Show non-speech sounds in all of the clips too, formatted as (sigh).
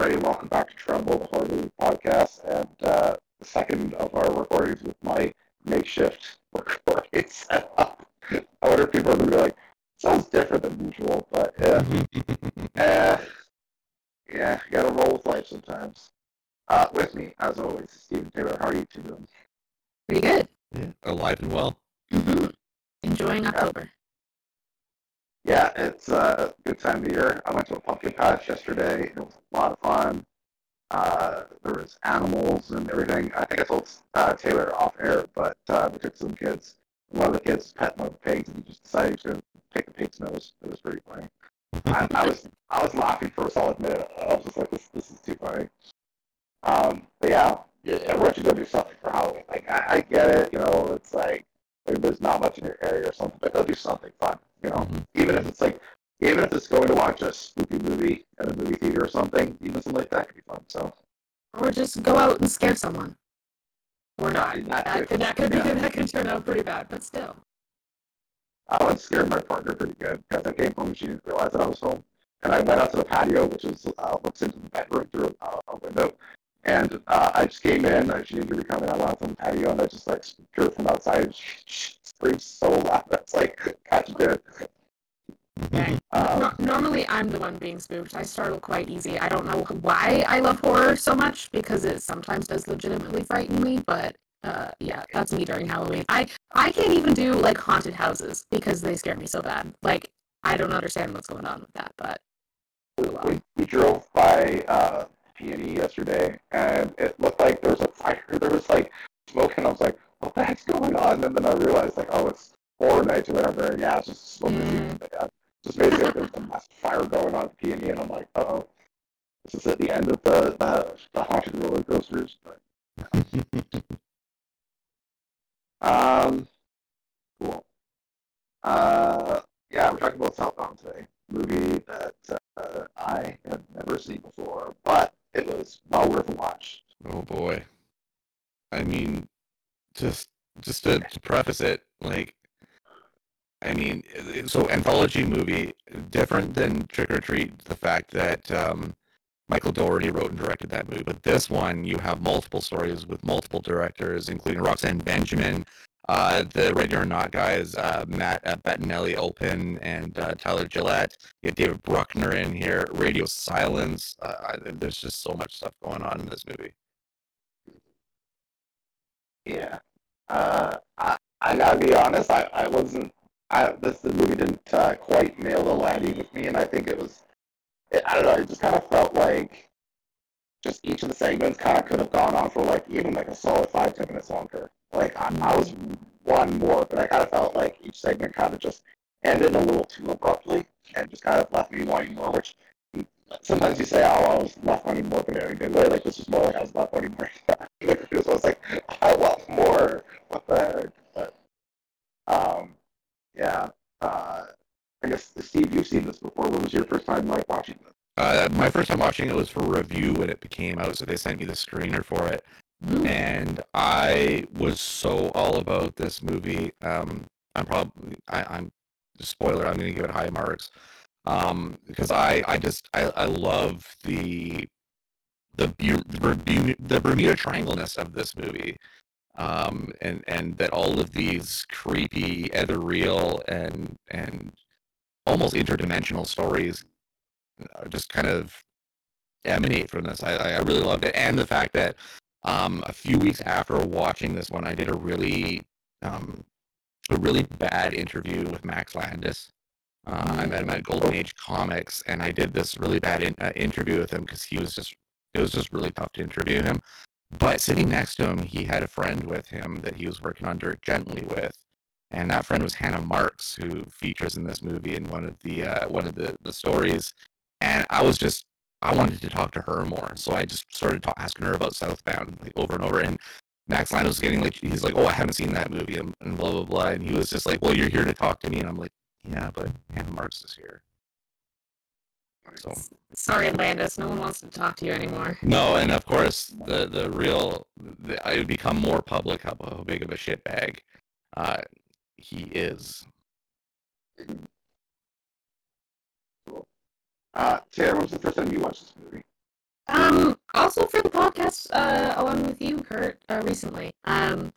Everybody. Welcome back to Tremble, the Horror Movie Podcast, and uh, the second of our recordings with my makeshift (laughs) recording setup. (laughs) I wonder if people are going to be like, sounds different than usual, but yeah. (laughs) eh, yeah, you got to roll with life sometimes. Uh, with me, as always, Stephen Taylor. How are you two doing? Pretty good. Yeah, alive and well. hmm Enjoying October. Yeah, it's uh, a good time of year. I went to a pumpkin patch yesterday. It was a lot of fun. Uh, there was animals and everything. I think I told uh, Taylor off air, but uh, we took some kids. One of the kids petting one of the pigs, and he just decided to pick the pig's nose. It was pretty funny. I, I was I was laughing for a solid minute. I was just like, this this is too funny. Um, but yeah, yeah, everyone should go do something for Halloween. Like I, I get it, you know, it's like maybe there's not much in your area or something, but go do something fun. You know, even if it's like even if it's going to watch a spooky movie at a movie theater or something, even something like that could be fun. So Or just go out and scare someone. Or not. Not That could, that, could be, Yeah. that could turn out pretty bad, but still. I was scared my partner pretty good because I came home and she didn't realize that I was home. And I went out to the patio, which is uh, looks into the bedroom through a, a window. And uh, I just came in. Uh, she didn't hear me coming. I went out to the patio and I just like her from outside. She screamed so loud. That's like, catch it. Dang. Um, No- normally, I'm the one being spooked. I startle quite easy. I don't know why I love horror so much because it sometimes does legitimately frighten me. But uh, yeah, that's me during Halloween. I I can't even do like haunted houses because they scare me so bad. Like I don't understand what's going on with that. But oh well. we, we drove by uh, PNE yesterday, and it looked like there was a fire. There was like smoke, and I was like, "What the heck's going on?" And then I realized, like, "Oh, it's horror nights or whatever." And yeah, it's just smoke. Mm. Yeah, just basically there's a massive fire going on at PNE, and I'm like, "Oh, this is at the end of the the, the haunted roller coasters." But (laughs) um, cool. Uh, yeah, we're talking about Southbound today. Movie that uh, I have never seen before, but it was well worth a watch. Oh boy. I mean, just just to, to preface it, like, I mean, so anthology movie different than Trick or Treat. The fact that um, Michael Dougherty wrote and directed that movie, but this one you have multiple stories with multiple directors, including Roxanne Benjamin. Uh, the Ready or Not guys, uh, Matt uh, Bettinelli-Olpin and uh, Tyler Gillett. You have David Bruckner in here. Radio Silence. Uh, there's just so much stuff going on in this movie. Yeah. Uh, I, I gotta be honest, I, I wasn't, I, this the movie didn't uh, quite nail the landing with me, and I think it was, it, I don't know, it just kind of felt like just each of the segments kind of could have gone on for like even like a solid five, ten minutes longer. Like I, I was one more, but I kind of felt like each segment kind of just ended a little too abruptly and just kind of left me wanting more, which sometimes you say, oh, I was left wanting more, but in a good way. Like this was more like I was left wanting more. (laughs) so I was like, I want more. What the heck? But, um, yeah. Uh, I guess Steve, you've seen this before. What was your first time like watching this? Uh, my first time watching it was for review when it became out, so they sent me the screener for it, and I was so all about this movie. Um, I'm probably I, I'm spoiler. I'm gonna give it high marks, um, because I I just I, I love the the the Bermuda, the Bermuda Triangle-ness of this movie. Um, and and that all of these creepy, ethereal, and and almost interdimensional stories uh, just kind of emanate from this. I, I really loved it, and the fact that um, a few weeks after watching this one, I did a really um, a really bad interview with Max Landis. Uh, I met him at Golden Age Comics, and I did this really bad in, uh, interview with him because he was just it was just really tough to interview him. But sitting next to him, he had a friend with him that he was working on Dirk Gently with, and that friend was Hannah Marks, who features in this movie in one of the uh, one of the the stories. And I was just I wanted to talk to her more, so I just started ta- asking her about Southbound like over and over. And Max Land was getting like he's like, oh, I haven't seen that movie, and, and blah blah blah. And he was just like, well, you're here to talk to me, and I'm like, yeah, but Hannah Marks is here. So Sorry, Landis. No one wants to talk to you anymore. no, and of course the the real the, it would become more public how, how big of a shitbag uh, he is. Cool. Uh, Taylor, when was the first time you watched this movie? Um, also for the podcast, uh, along with you, Kurt, uh, recently. Um,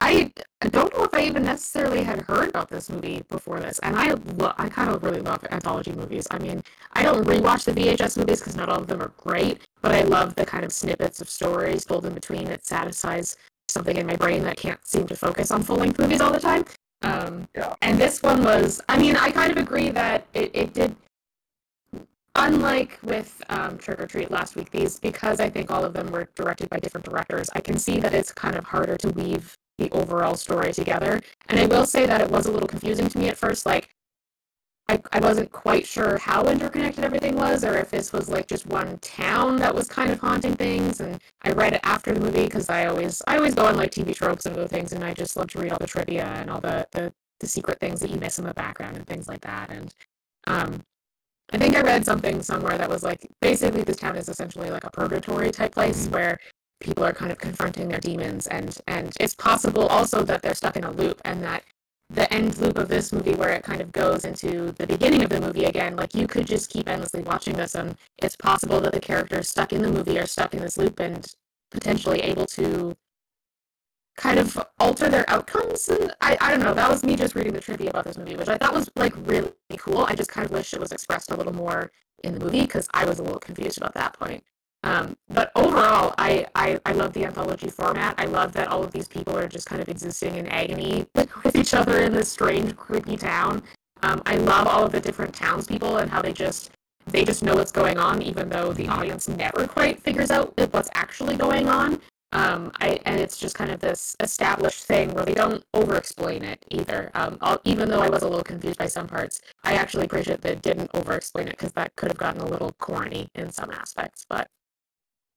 I, don't know if I even necessarily had heard about this movie before this, and I lo- I kind of really love anthology movies. I mean, I don't rewatch the VHS movies because not all of them are great, but I love the kind of snippets of stories told in between. It satisfies something in my brain that can't seem to focus on full length movies all the time. Um, Yeah. and this one was, I mean, I kind of agree that it, it did unlike with um, Trick or Treat last week, these because I think all of them were directed by different directors, I can see that it's kind of harder to weave the overall story together. And I will say that it was a little confusing to me at first. Like, I, I wasn't quite sure how interconnected everything was, or if this was like just one town that was kind of haunting things. And I read it after the movie because I always I always go on like TV tropes and other things, and I just love to read all the trivia and all the the, the secret things that you miss in the background and things like that. And um, I think I read something somewhere that was like basically this town is essentially like a purgatory type place where people are kind of confronting their demons and and it's possible also that they're stuck in a loop and that the end loop of this movie where it kind of goes into the beginning of the movie again like you could just keep endlessly watching this and it's possible that the characters stuck in the movie are stuck in this loop and potentially able to kind of alter their outcomes. And I, I don't know that was me just reading the trivia about this movie which i thought was like really cool. I just kind of wish it was expressed a little more in the movie because i was a little confused about that point um, but overall I, I i love the anthology format i love that all of these people are just kind of existing in agony (laughs) with each other in this strange creepy town um, i love all of the different townspeople and how they just they just know what's going on even though the audience never quite figures out what's actually going on um, I, and it's just kind of this established thing where they don't over explain it either. Um, even though I was a little confused by some parts, I actually appreciate that didn't over explain it because that could have gotten a little corny in some aspects. But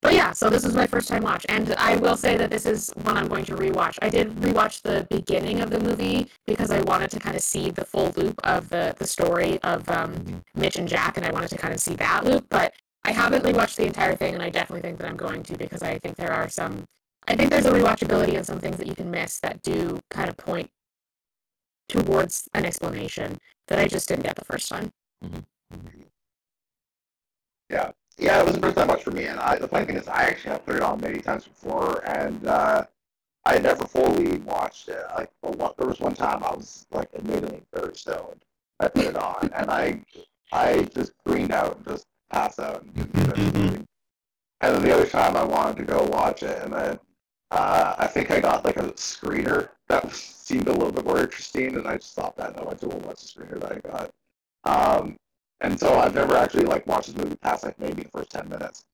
but yeah, so this is my first time watch, and I will say that this is one I'm going to rewatch. I did rewatch the beginning of the movie because I wanted to kind of see the full loop of the the story of um, mm-hmm. Mitch and Jack, and I wanted to kind of see that loop. But I haven't rewatched the entire thing, and I definitely think that I'm going to because I think there are some. I think there's a rewatchability and some things that you can miss that do kind of point towards an explanation that I just didn't get the first time. Mm-hmm. Mm-hmm. Yeah, yeah, it was the first time watch for me, and I, the funny thing is, I actually have put it on many times before, and uh, I never fully watched it. Like, there was one time I was like admittedly very stoned. I put it on, and I, I just greened out and just passed out. And, didn't finish the and then the other time I wanted to go watch it, and then uh, I think I got like a screener that (laughs) seemed a little bit more interesting, and I just stopped that and I went to watch the screener that I got. Um, and so I've never actually like watched this movie past like maybe the first ten minutes.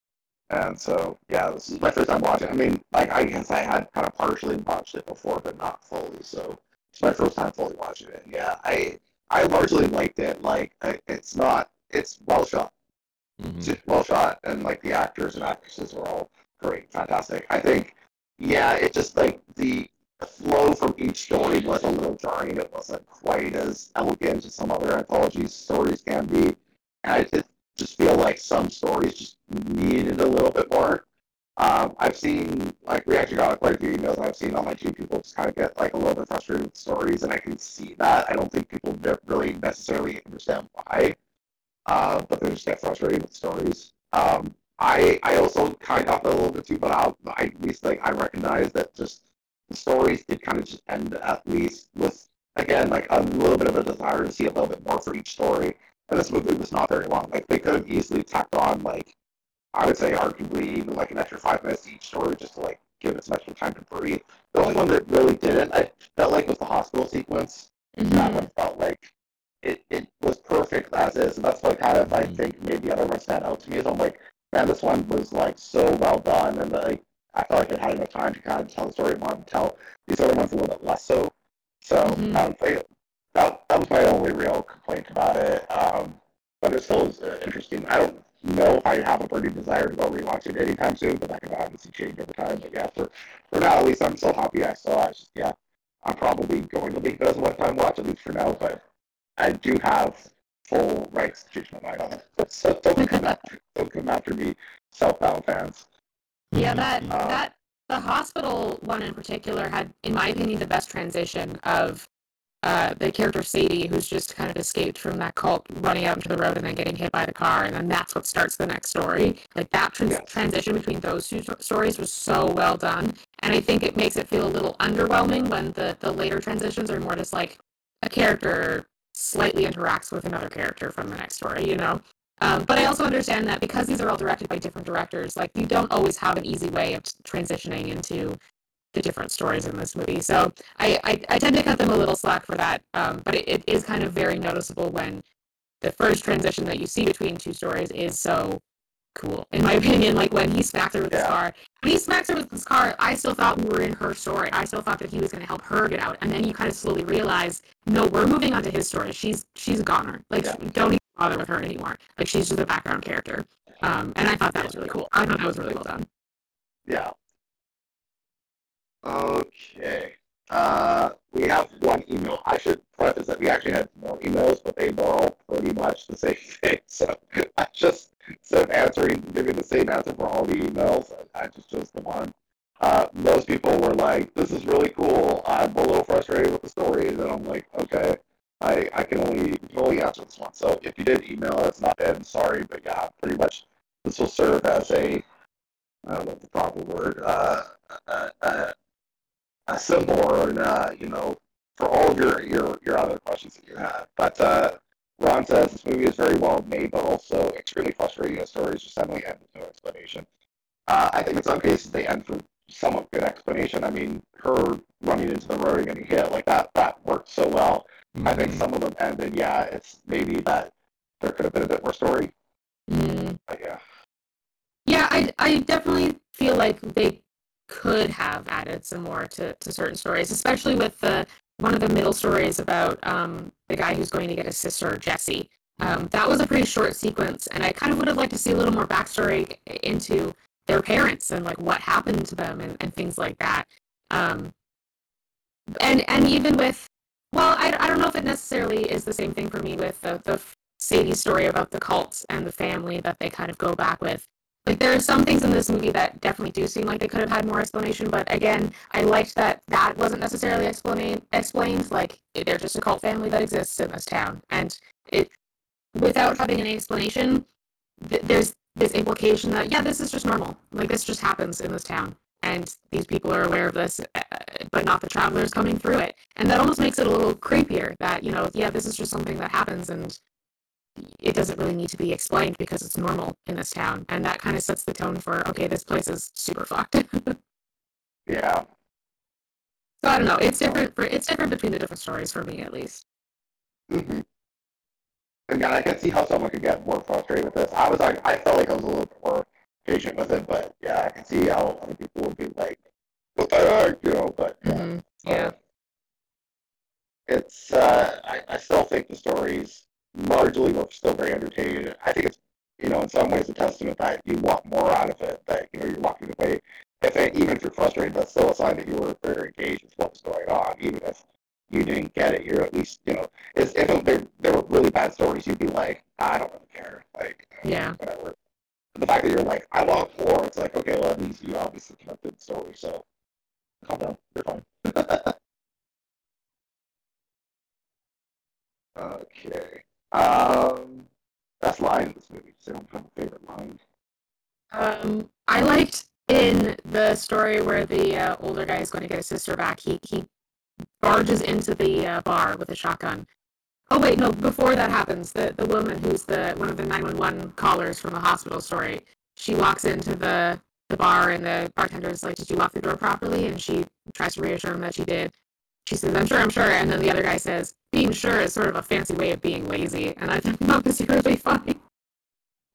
And so yeah, this is my first time watching. I mean, like I guess I had kind of partially watched it before, but not fully. So it's my first time fully watching it. Yeah, I I largely liked it. Like I, it's not it's well shot, Mhm. it's well shot, and like the actors and actresses are all great, fantastic. I think yeah, it just like the flow from each story was a little jarring. It wasn't quite as elegant as some other anthology stories can be. And I did just feel like some stories just needed a little bit more. Um, I've seen like we actually got quite a few emails. I've seen on my two people just kind of get like a little bit frustrated with stories, and I can see that. I don't think people really necessarily understand why, uh, but they just get frustrated with stories. Um, I I also kind of that a little bit too, but I'll, I at least like I recognize that just stories did kind of just end at least with again like a little bit of a desire to see a little bit more for each story. And this movie was not very long. Like they could have easily tacked on like I would say arguably even like an extra five minutes to each story just to like give it some extra time to breathe. The only one that really didn't, I felt like was the hospital sequence. Mm-hmm. That one felt like it, it was perfect as is, and that's what kind of I mm-hmm. think made the other one stand out to me. Is I'm like, man, this one was like so well done, and like I felt like it had enough time to kind of tell the story I wanted to tell. These other ones a little bit less so. So Mhm. I would say that that was my only real complaint about it. Um, but it still is uh, interesting. I don't know if I have a burning desire to go rewatch it anytime soon, but that can obviously change over time. But yeah, for for now at least, I'm so happy I saw it. Just, yeah, I'm probably going to leave it as a one-time watch at least for now. But I do have full rights to change my mind on it. (laughs) So don't come after, don't come after me, Southbound fans. Yeah, that Uh, that the hospital one in particular had, in my opinion, the best transition of uh, the character Sadie, who's just kind of escaped from that cult, running out into the road and then getting hit by the car, and then that's what starts the next story. Like that trans- Yes. transition between those two sto- stories was so well done, and I think it makes it feel a little underwhelming when the the later transitions are more just like a character slightly interacts with another character from the next story, you know. Um, but I also understand that because these are all directed by different directors, like you don't always have an easy way of transitioning into the different stories in this movie. So I, I, I tend to cut them a little slack for that. Um, but it, it is kind of very noticeable when the first transition that you see between two stories is so cool, in my (laughs) opinion. Like when he smacks her with his car. When he smacks her with his car, I still thought we were in her story. I still thought that he was going to help her get out. And then you kind of slowly realize, no, we're moving on to his story. She's she's a goner. Like Yeah. don't even bother with her anymore. Like she's just a background character. Um, and I thought that was really cool. I thought that was really well done. Yeah. Okay. Uh, we have one email. I should preface that we actually had more emails, but they were all pretty much the same (laughs) thing. So I just instead of answering, giving the same answer for all the emails, I just chose the one. Uh, most people were like, "This is really cool." I'm a little frustrated with the story, and I'm like, "Okay, I I can only only answer this one." So if you did email us, not dead, sorry, but yeah, pretty much this will serve as a I don't know the proper word, uh, uh, uh, a symbol or, uh, you know, for all of your, your, your other questions that you have. But uh, Ron says this movie is very well made, but also extremely frustrating. The stories just suddenly end with no explanation. Uh, I think in some cases they end for somewhat good explanation. I mean, her running into the road and getting hit, like that, that worked so well. I think some of them ended, yeah, it's maybe that there could have been a bit more story. Mm. But yeah. Yeah, I, I definitely feel like they could have added some more to, to certain stories, especially with the one of the middle stories about um, the guy who's going to get his sister Jessie. Um, that was a pretty short sequence, and I kind of would have liked to see a little more backstory into their parents and like what happened to them and, and things like that. Um, and and even with well, I, I don't know if it necessarily is the same thing for me with the the Sadie story about the cults and the family that they kind of go back with. Like there are some things in this movie that definitely do seem like they could have had more explanation but again i liked that that wasn't necessarily explained explained. Like they're just a cult family that exists in this town and it without having any explanation th- there's this implication that yeah this is just normal. Like this just happens in this town and these people are aware of this uh, but not the travelers coming through it and that almost makes it a little creepier that you know yeah this is just something that happens and it doesn't really need to be explained because it's normal in this town and that kind of sets the tone for okay this place is super fucked (laughs) yeah. so i don't know it's different for it's different between the different stories for me at least Mm-hmm. Again, I can see how someone could get more frustrated with this. I was like, I felt like I was a little more patient with it, but yeah, I can see how other people would be like, "What the heck," you know. But yeah, Mhm. so Yeah. it's. Uh, I, I still think the stories largely were still very entertaining. I think it's, you know, in some ways a testament that you want more out of it. That you know you're walking away. If it, even if you're frustrated, that's still a sign that you were very engaged with what was going on, even if you didn't get it. You're at least, you know, if there, there were really bad stories, you'd be like, I don't really care, like, Yeah. whatever. The fact that you're like, I want more, it's like, okay, well, at least you obviously connected the story, so calm down, you're fine. (laughs) okay. Um, best line in this movie. So a favorite line. um i liked in the story where the uh, older guy is going to get his sister back he he barges into the uh, bar with a shotgun oh wait no before that happens the the woman who's the one of the 911 callers from the hospital story she walks into the the bar and the bartender is like did you lock the door properly? And she tries to reassure him that she did. She says i'm sure i'm sure. And then the other guy says being sure is sort of a fancy way of being lazy and i (laughs) thought that was really funny.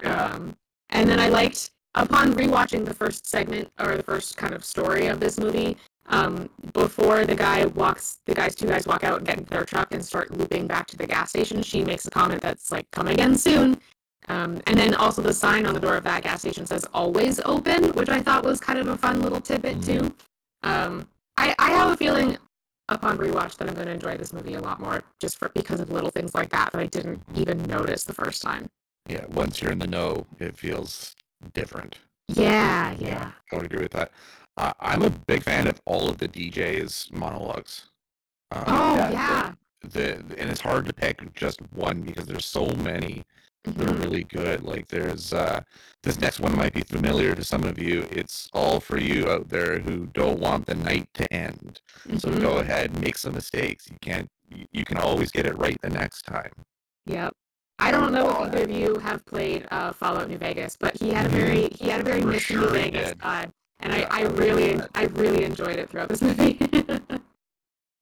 Um, and then i liked upon rewatching the first segment or the first kind of story of this movie um, before the guy walks, the guys, two guys walk out and get into their truck and start looping back to the gas station. She makes a comment that's like, "Come again soon." Um, and then also the sign on the door of that gas station says "Always open," which I thought was kind of a fun little tidbit too. Um, I, I have a feeling upon rewatch that I'm going to enjoy this movie a lot more, just for because of little things like that that I didn't even notice the first time. Yeah, once you're in the know, it feels different. Yeah, yeah. I would agree with that. Uh, I'm a big fan of all of the DJ's monologues. Um, Oh yeah, yeah. the and it's hard to pick just one because there's so many that are Mhm. really good. Like there's uh this next one might be familiar to some of you. It's all for you out there who don't want the night to end. So Mhm. go ahead, make some mistakes. You can't you, you can always get it right the next time. Yep. I don't know if either of you have played uh, Fallout New Vegas, but he had a very he had a very For Mr. sure New Vegas vibe, and Yeah, I, I I really. I really enjoyed it throughout this movie. (laughs)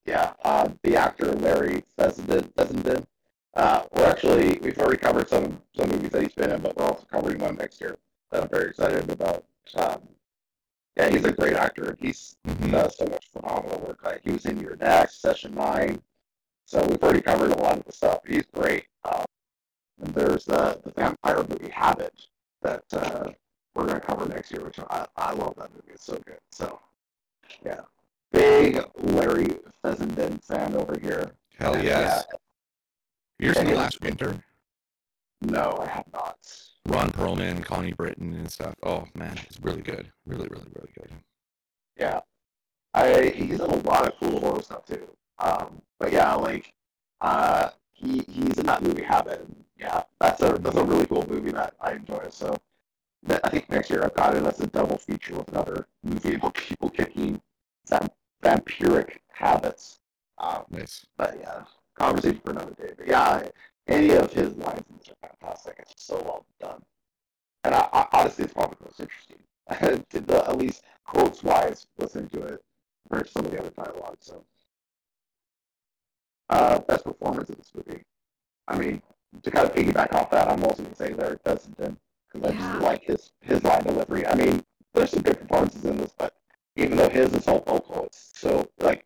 Yeah, uh, the actor Larry Fessenden, Fessenden uh, we're actually we've already covered some some movies that he's been in, but we're also covering one next year that I'm very excited about. Um, yeah, he's a great actor. He's Mhm. does so much phenomenal work. Like he was in You're Next, Session Nine, so we've already covered a lot of the stuff. He's great. Um, and there's the the vampire movie Habit that uh, we're gonna cover next year, which I I love that movie. It's so good. So yeah, big Larry Fessenden fan over here. Hell And, yes. yeah, You're seeing last winter. no, I have not. Ron Perlman, Connie Britton and stuff. Oh man, it's really good. Really, really, really good. Yeah, I he's in a lot of cool horror stuff too. Um, but yeah, like uh, he he's in that movie Habit. And yeah, that's a that's a really cool movie that I enjoy. So that, I think next year I've got it as a double feature with another movie about people kicking vamp- vampiric habits. Um, Nice. but yeah, conversation for another day. But yeah, any of his lines in this are fantastic. It's just so well done. And I, I, honestly, it's probably the most interesting. (laughs) to the, at least quotes wise, listen to it to some of the other dialogue. So, uh, best performance of this movie. I mean, to kind of piggyback off that, I'm also going to say Larry Fessenden because I just like his his line delivery. I mean, there's some good performances in this, but even though his is all vocal, it's so like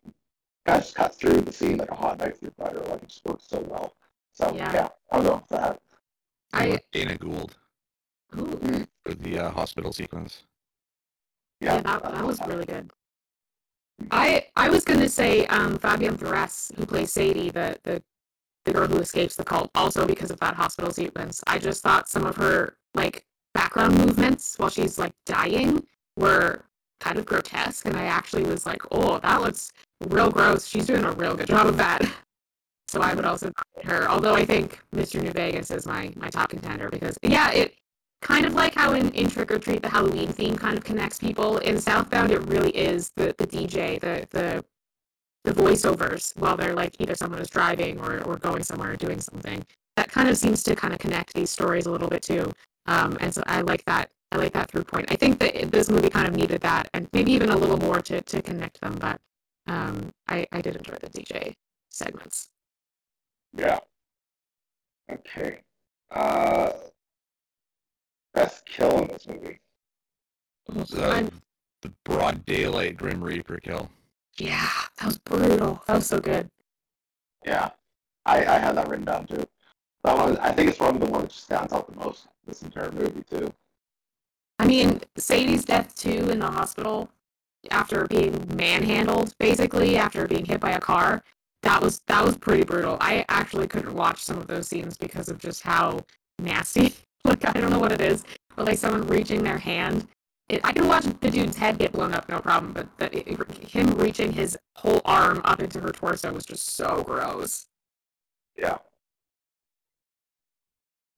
guy just cuts through the scene like a hot knife through butter. Like it just works so well. So Yeah. yeah, I'll go with that. I Dana Gould ooh, for the uh, hospital sequence. Yeah, yeah, that, that was really good. I I was gonna say um, Fabianne Therese, who plays Sadie, the, the the girl who escapes the cult, also because of that hospital sequence. I just thought some of her like background movements while she's like dying were kind of grotesque, and I actually was like, oh, that looks real gross. She's doing a real good job of that. (laughs) So I would also her. Although I think Mr. New Vegas is my my top contender because yeah, it kind of like how in, in Trick or Treat the Halloween theme kind of connects people. In Southbound, it really is the the DJ, the the the voiceovers while they're like either someone is driving or, or going somewhere or doing something. That kind of seems to kind of connect these stories a little bit too. Um, and so I like that. I like that through point. I think that this movie kind of needed that, and maybe even a little more to, to connect them. But um, I I did enjoy the DJ segments. Yeah. Okay. Uh, best kill in this movie. The, the broad daylight Grim Reaper kill. yeah, that was brutal. That was so good. Yeah, I, I had that written down too. That one, I think it's probably the one that just stands out the most this entire movie too. I mean, Sadie's death too in the hospital after being manhandled, basically after being hit by a car. That was that was pretty brutal. I actually couldn't watch some of those scenes because of just how nasty. (laughs) like I don't know what it is, but like someone reaching their hand. It, I can watch the dude's head get blown up, no problem. But that it, him reaching his whole arm up into her torso was just so gross. Yeah.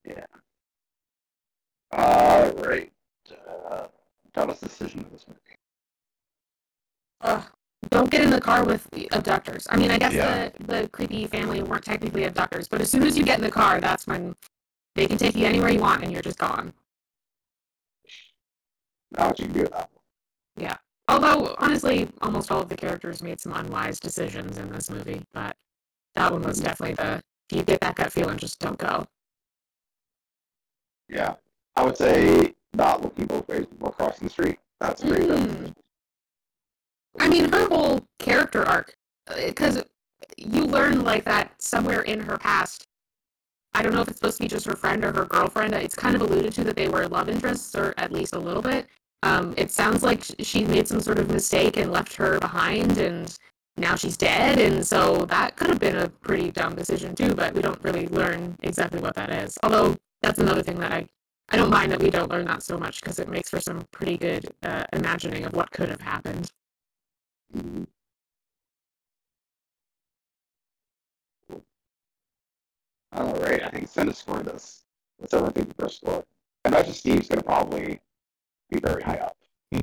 Yeah. All right. Uh, dumbest decision in this movie. Ugh. Don't get in the car with the abductors. I mean, I guess Yeah. the, the creepy family weren't technically abductors, but as soon as you get in the car, that's when they can take you anywhere you want and you're just gone. Not what you can do with that one. Yeah. Although, honestly, almost all of the characters made some unwise decisions in this movie, but that one was definitely the if you get that gut feeling, just don't go. Yeah. I would say not looking both ways before crossing the street. That's great Mm. I mean, her whole character arc, because you learn like that somewhere in her past. I don't know if it's supposed to be just her friend or her girlfriend. It's kind of alluded to that they were love interests, or at least a little bit. Um, it sounds like she made some sort of mistake and left her behind, and now she's dead. And so that could have been a pretty dumb decision too. But we don't really learn exactly what that is. Although that's another thing that I I don't mind that we don't learn that so much because it makes for some pretty good uh, imagining of what could have happened. All right, I think send a score this. What's everyone think the first score? I imagine Steve's gonna probably be very high up. (laughs) yeah,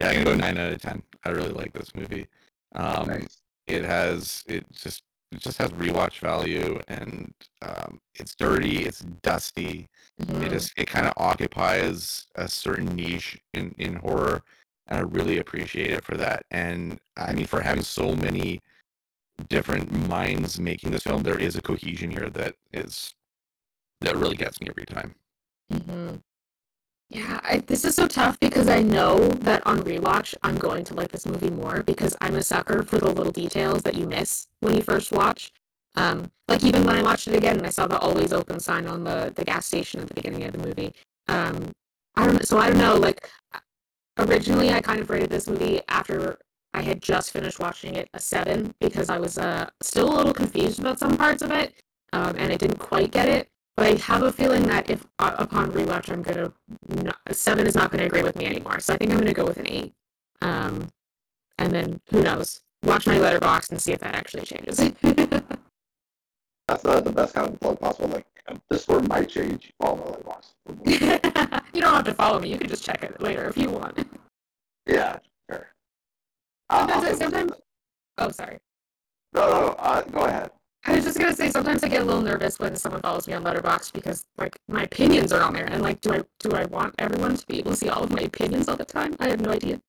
I'm gonna go nine out of ten. I really like this movie. Um, Nice. it has it just it just has rewatch value and um, it's dirty, it's dusty. Mm-hmm. It just it kind of occupies a certain niche in in horror, and I really appreciate it for that. And I mean, for having so many different minds making this film, there is a cohesion here that is that really gets me every time. hmm Yeah, I, this is so tough because I know that on rewatch I'm going to like this movie more because I'm a sucker for the little details that you miss when you first watch. Um, like even when I watched it again, and I saw the always open sign on the the gas station at the beginning of the movie. Um, I don't. So I don't know. Like originally, I kind of rated this movie after I had just finished watching it a seven because I was uh, still a little confused about some parts of it, um, and I didn't quite get it. But I have a feeling that if uh, upon rewatch, I'm gonna not, seven is not gonna agree with me anymore. So I think I'm gonna go with an eight. Um, and then who knows? Watch my Letterboxd and see if that actually changes. (laughs) That's the, the best kind of plug possible. Like um, this score might change. Follow my Letterboxd. (laughs) you don't have to follow me. You can just check it later if you want. yeah, sure. Uh, Sometimes, I, sometimes. Oh, sorry. no, no, no. Uh, go ahead. I was just gonna say sometimes I get a little nervous when someone follows me on Letterboxd because like my opinions are on there and like do I do I want everyone to be able to see all of my opinions all the time? I have no idea.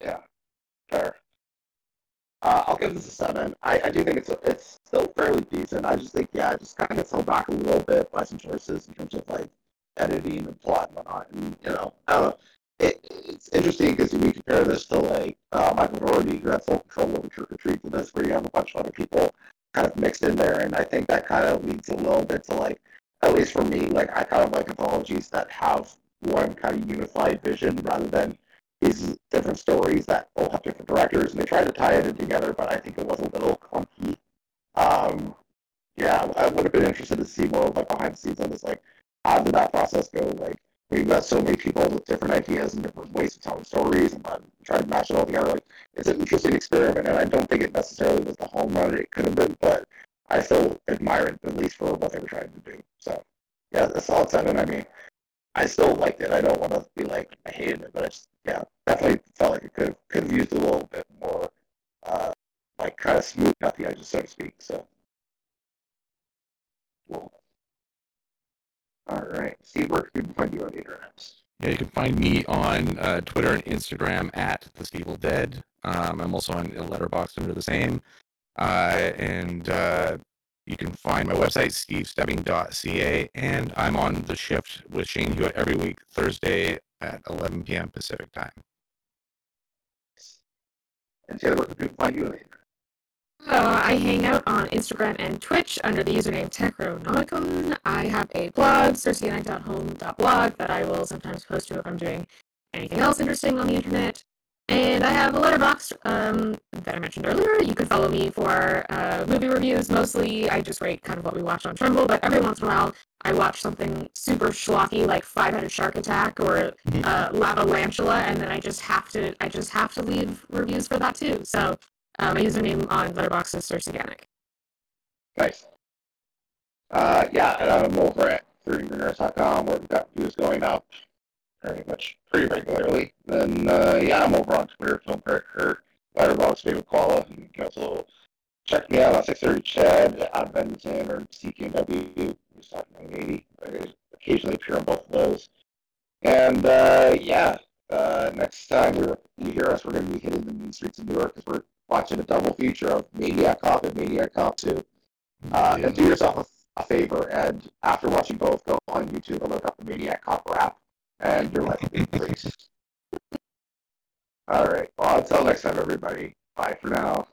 Yeah, sure. Uh, I'll give this a seven. I, I do think it's it's still fairly decent. I just think yeah, it just kind of gets held back a little bit by some choices in terms of like editing and plot and whatnot. And you know. It, it's interesting because you compare this to like uh, Michael Dougherty, who had full control over Trick or Treat, to this, where you have a bunch of other people kind of mixed in there, and I think that kind of leads a little bit to like, at least for me, like I kind of like anthologies that have one kind of unified vision rather than these different stories that all have different directors, and they try to tie it in together, but I think it was a little clunky. Um, yeah, I would have been interested to see more like behind the scenes on this. Like, how did that process go? Like, we've got so many people with different ideas and different ways of telling stories, and then try to match it all together. Like, it's an interesting experiment, and I don't think it necessarily was the home run it could have been, but I still admire it at least for what they were trying to do. So, yeah, a solid seven. I mean, I still liked it. I don't want to be like I hated it, but I just yeah, definitely felt like it could could have used a little bit more, uh, like kind of smooth out the edges, so to speak. So, cool. All right, Steve, where can people find you on the internet? Yeah, you can find me on uh, Twitter and Instagram at the Steeple Dead. Um, I'm also on Letterboxd under the same. Uh, and uh, you can find my website, stevestebbing.ca. And I'm on the shift with Shane Hewitt every week, Thursday at 11 p.m. Pacific time. And Taylor, where can people find you on the internet? Uh, I hang out on Instagram and Twitch under the username Techronomicon. I have a blog, circeanite.home.blog, that I will sometimes post to if I'm doing anything else interesting on the internet. And I have a Letterboxd um, that I mentioned earlier. You can follow me for uh, movie reviews. Mostly, I just rate kind of what we watch on Tremble, but every once in a while, I watch something super schlocky like Five Headed Shark Attack or uh, Lavalantula, and then I just have to I just have to leave reviews for that too. So my username on Letterboxd is Circeanic. Nice. Uh, yeah, and I'm over at 30minutes.com where we've got reviews going up pretty much pretty regularly. Then, uh, yeah, I'm over on Twitter, Film Critic, Letterboxd, David Koala. You can also check me out on 630 CHED, of Edmonton, or CKW, who's talking 980. I occasionally appear on both of those. And, uh, yeah, uh, next time you hear us, we're going to be hitting the streets of New York because we're watching a double feature of Maniac Cop and Maniac Cop 2. Uh, Yeah. and do yourself a, a favor, and after watching both, go on YouTube and look up the Maniac Cop rap, and your life will be (laughs) great. All right. Well, until next time, everybody. Bye for now.